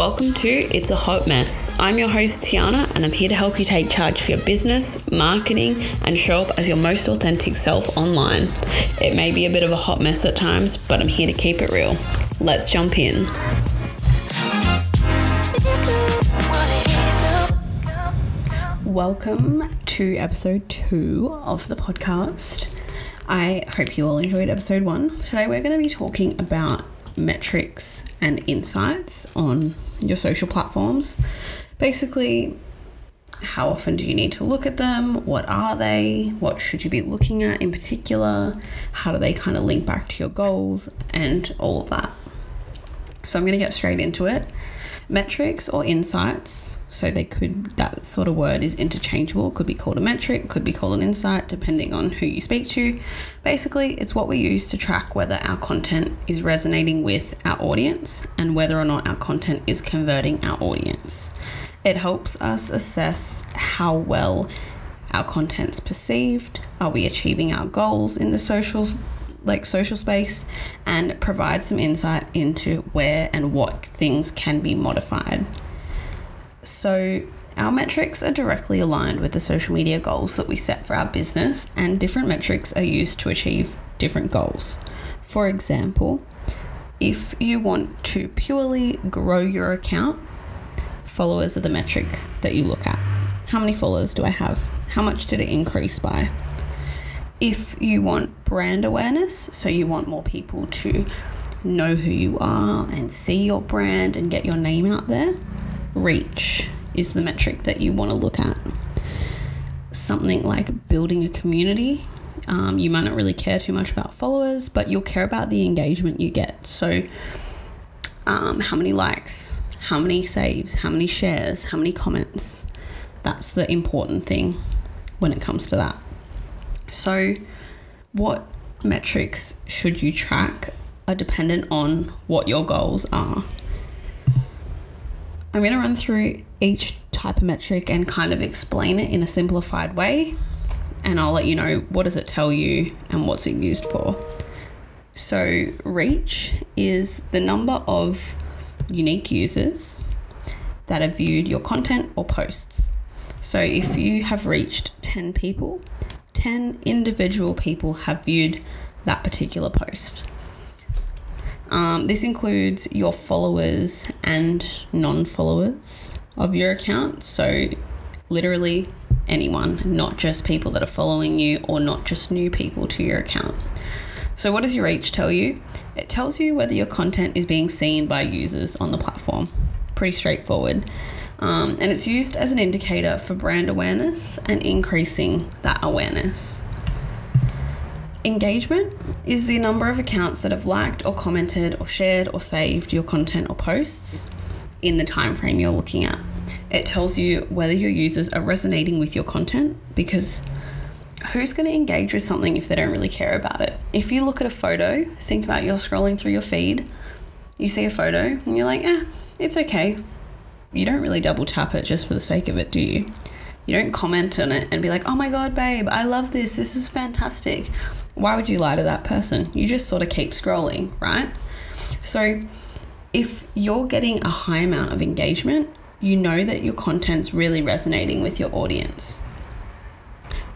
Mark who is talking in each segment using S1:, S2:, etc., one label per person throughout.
S1: Welcome to It's a Hot Mess. I'm your host, Tiana, and I'm here to help you take charge for your business, marketing, and show up as your most authentic self online. It may be a bit of a hot mess at times, but I'm here to keep it real. Let's jump in. Welcome to episode two of the podcast. I hope you all enjoyed episode one. Today, we're going to be talking about metrics and insights on your social platforms. Basically, how often do you need to look at them? What are they? What should you be looking at in particular? How do they kind of link back to your goals and all of that? So, I'm going to get straight into it metrics or insights. So they could, that sort of word is interchangeable, could be called a metric, could be called an insight, depending on who you speak to. Basically, it's what we use to track whether our content is resonating with our audience and whether or not our content is converting our audience. It helps us assess how well our content's perceived, are we achieving our goals in the socials like social space and provide some insight into where and what things can be modified. So, our metrics are directly aligned with the social media goals that we set for our business, and different metrics are used to achieve different goals. For example, if you want to purely grow your account, followers are the metric that you look at. How many followers do I have? How much did it increase by? If you want brand awareness, so you want more people to know who you are and see your brand and get your name out there, reach is the metric that you want to look at. Something like building a community. Um, you might not really care too much about followers, but you'll care about the engagement you get. So, um, how many likes, how many saves, how many shares, how many comments. That's the important thing when it comes to that. So, what metrics should you track are dependent on what your goals are. I'm going to run through each type of metric and kind of explain it in a simplified way, and I'll let you know what does it tell you and what's it used for. So, reach is the number of unique users that have viewed your content or posts. So, if you have reached 10 people, 10 individual people have viewed that particular post. Um, this includes your followers and non followers of your account. So, literally anyone, not just people that are following you or not just new people to your account. So, what does your reach tell you? It tells you whether your content is being seen by users on the platform. Pretty straightforward. Um, and it's used as an indicator for brand awareness and increasing that awareness. Engagement is the number of accounts that have liked or commented or shared or saved your content or posts in the time frame you're looking at. It tells you whether your users are resonating with your content because who's going to engage with something if they don't really care about it? If you look at a photo, think about you're scrolling through your feed, you see a photo and you're like, eh, it's okay you don't really double tap it just for the sake of it, do you? You don't comment on it and be like, oh my god, babe, I love this. This is fantastic. Why would you lie to that person? You just sort of keep scrolling, right? So, if you're getting a high amount of engagement, you know that your content's really resonating with your audience.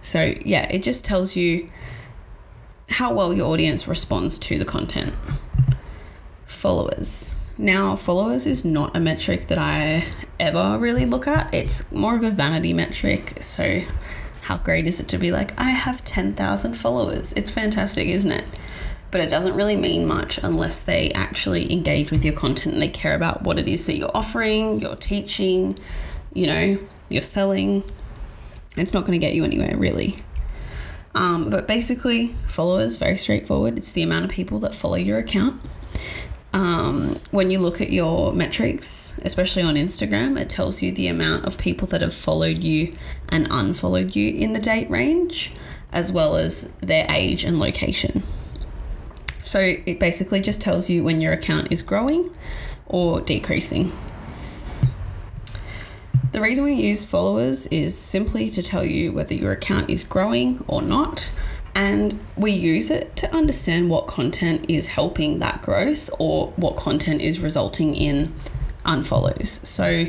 S1: So, yeah, it just tells you how well your audience responds to the content. Followers. Now, followers is not a metric that I ever really look at. It's more of a vanity metric. So, how great is it to be like, I have 10,000 followers? It's fantastic, isn't it? But it doesn't really mean much unless they actually engage with your content and they care about what it is that you're offering, you're teaching, you know, you're selling. It's not going to get you anywhere, really. Um, but basically, followers, very straightforward. It's the amount of people that follow your account um, when you look at your metrics, especially on Instagram, it tells you the amount of people that have followed you and unfollowed you in the date range, as well as their age and location. So it basically just tells you when your account is growing or decreasing. The reason we use followers is simply to tell you whether your account is growing or not and we use it to understand what content is helping that growth or what content is resulting in unfollows. So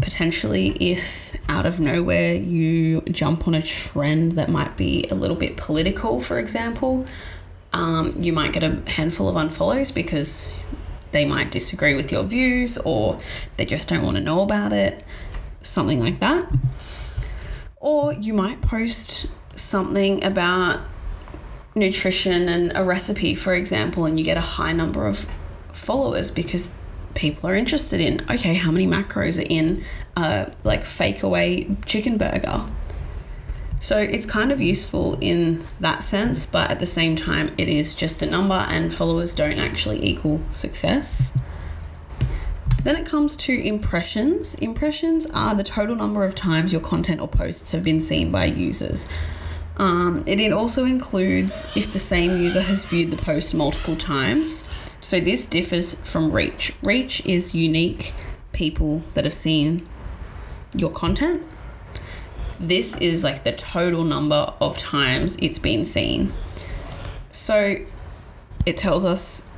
S1: potentially if out of nowhere you jump on a trend that might be a little bit political, for example, um, you might get a handful of unfollows because they might disagree with your views or they just don't want to know about it, something like that. Or you might post something about nutrition and a recipe, for example, and you get a high number of followers because people are interested in okay, how many macros are in a like fake away chicken burger? So it's kind of useful in that sense, but at the same time, it is just a number, and followers don't actually equal success. Then it comes to impressions. Impressions are the total number of times your content or posts have been seen by users. Um, it, it also includes if the same user has viewed the post multiple times. So this differs from reach. Reach is unique people that have seen your content. This is like the total number of times it's been seen. So it tells us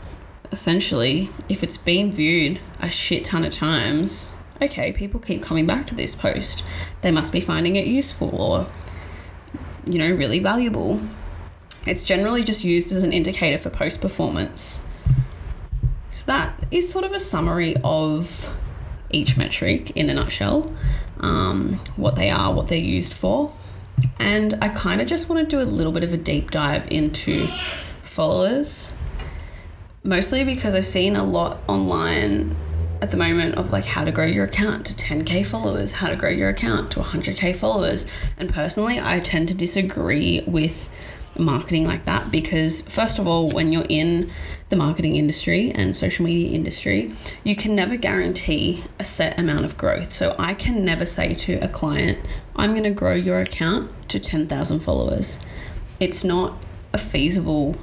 S1: essentially if it's been viewed a shit ton of times, okay, people keep coming back to this post. They must be finding it useful or you know, really valuable. It's generally just used as an indicator for post performance. So, that is sort of a summary of each metric in a nutshell um, what they are, what they're used for. And I kind of just want to do a little bit of a deep dive into followers, mostly because I've seen a lot online at the moment of like how to grow your account to 10k followers, how to grow your account to 100k followers. And personally, I tend to disagree with marketing like that because, first of all, when you're in the marketing industry and social media industry, you can never guarantee a set amount of growth. So I can never say to a client, I'm going to grow your account to 10,000 followers. It's not a feasible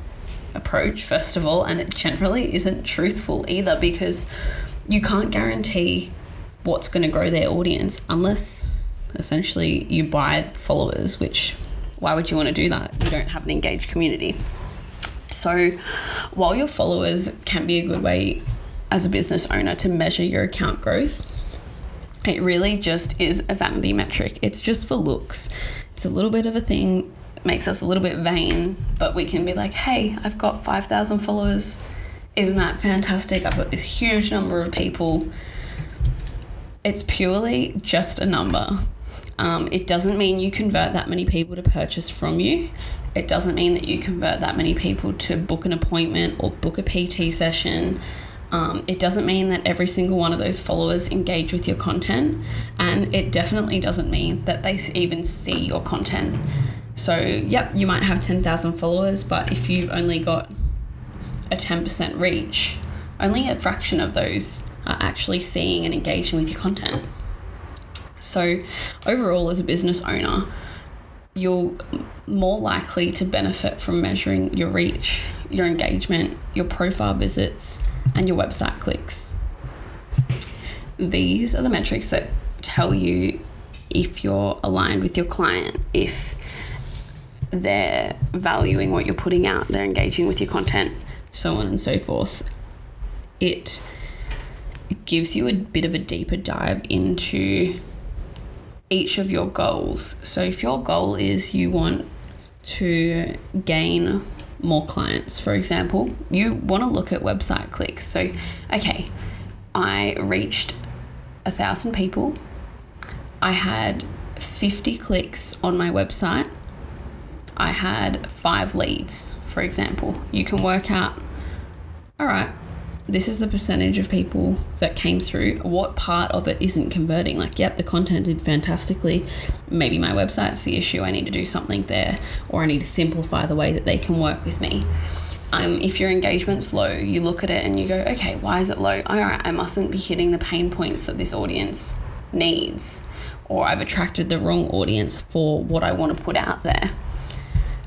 S1: approach, first of all, and it generally isn't truthful either because you can't guarantee what's going to grow their audience unless essentially you buy followers, which why would you want to do that? You don't have an engaged community. So, while your followers can be a good way as a business owner to measure your account growth, it really just is a vanity metric. It's just for looks. It's a little bit of a thing, makes us a little bit vain, but we can be like, hey, I've got 5,000 followers isn't that fantastic? I've got this huge number of people. It's purely just a number. Um, it doesn't mean you convert that many people to purchase from you. It doesn't mean that you convert that many people to book an appointment or book a PT session. Um, it doesn't mean that every single one of those followers engage with your content. And it definitely doesn't mean that they even see your content. So, yep, you might have 10,000 followers, but if you've only got a 10% reach, only a fraction of those are actually seeing and engaging with your content. So, overall, as a business owner, you're more likely to benefit from measuring your reach, your engagement, your profile visits, and your website clicks. These are the metrics that tell you if you're aligned with your client, if they're valuing what you're putting out, they're engaging with your content, so on and so forth. It gives you a bit of a deeper dive into each of your goals. So, if your goal is you want to gain more clients, for example, you want to look at website clicks. So, okay, I reached a thousand people, I had 50 clicks on my website, I had five leads, for example. You can work out all right, this is the percentage of people that came through. What part of it isn't converting? Like, yep, the content did fantastically. Maybe my website's the issue. I need to do something there, or I need to simplify the way that they can work with me. Um, if your engagement's low, you look at it and you go, okay, why is it low? All right, I mustn't be hitting the pain points that this audience needs, or I've attracted the wrong audience for what I want to put out there.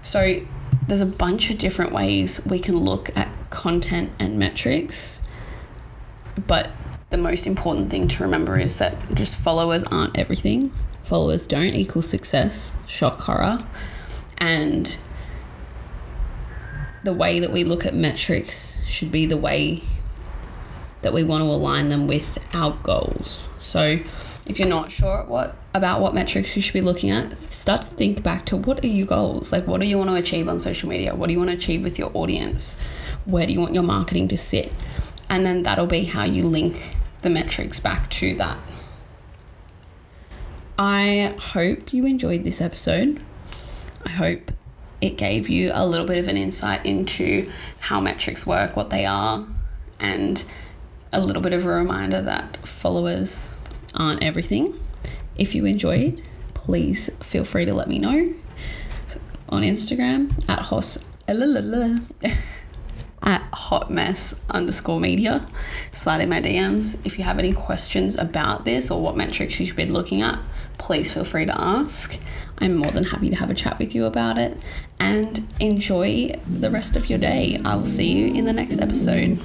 S1: So, there's a bunch of different ways we can look at content and metrics. But the most important thing to remember is that just followers aren't everything. Followers don't equal success, shock horror. And the way that we look at metrics should be the way that we want to align them with our goals. So if you're not sure what about what metrics you should be looking at, start to think back to what are your goals? Like what do you want to achieve on social media? What do you want to achieve with your audience? Where do you want your marketing to sit? And then that'll be how you link the metrics back to that. I hope you enjoyed this episode. I hope it gave you a little bit of an insight into how metrics work, what they are, and a little bit of a reminder that followers aren't everything. If you enjoyed, please feel free to let me know on Instagram at hos at hot mess underscore media. Slide in my DMs if you have any questions about this or what metrics you should be looking at. Please feel free to ask. I'm more than happy to have a chat with you about it and enjoy the rest of your day. I will see you in the next episode.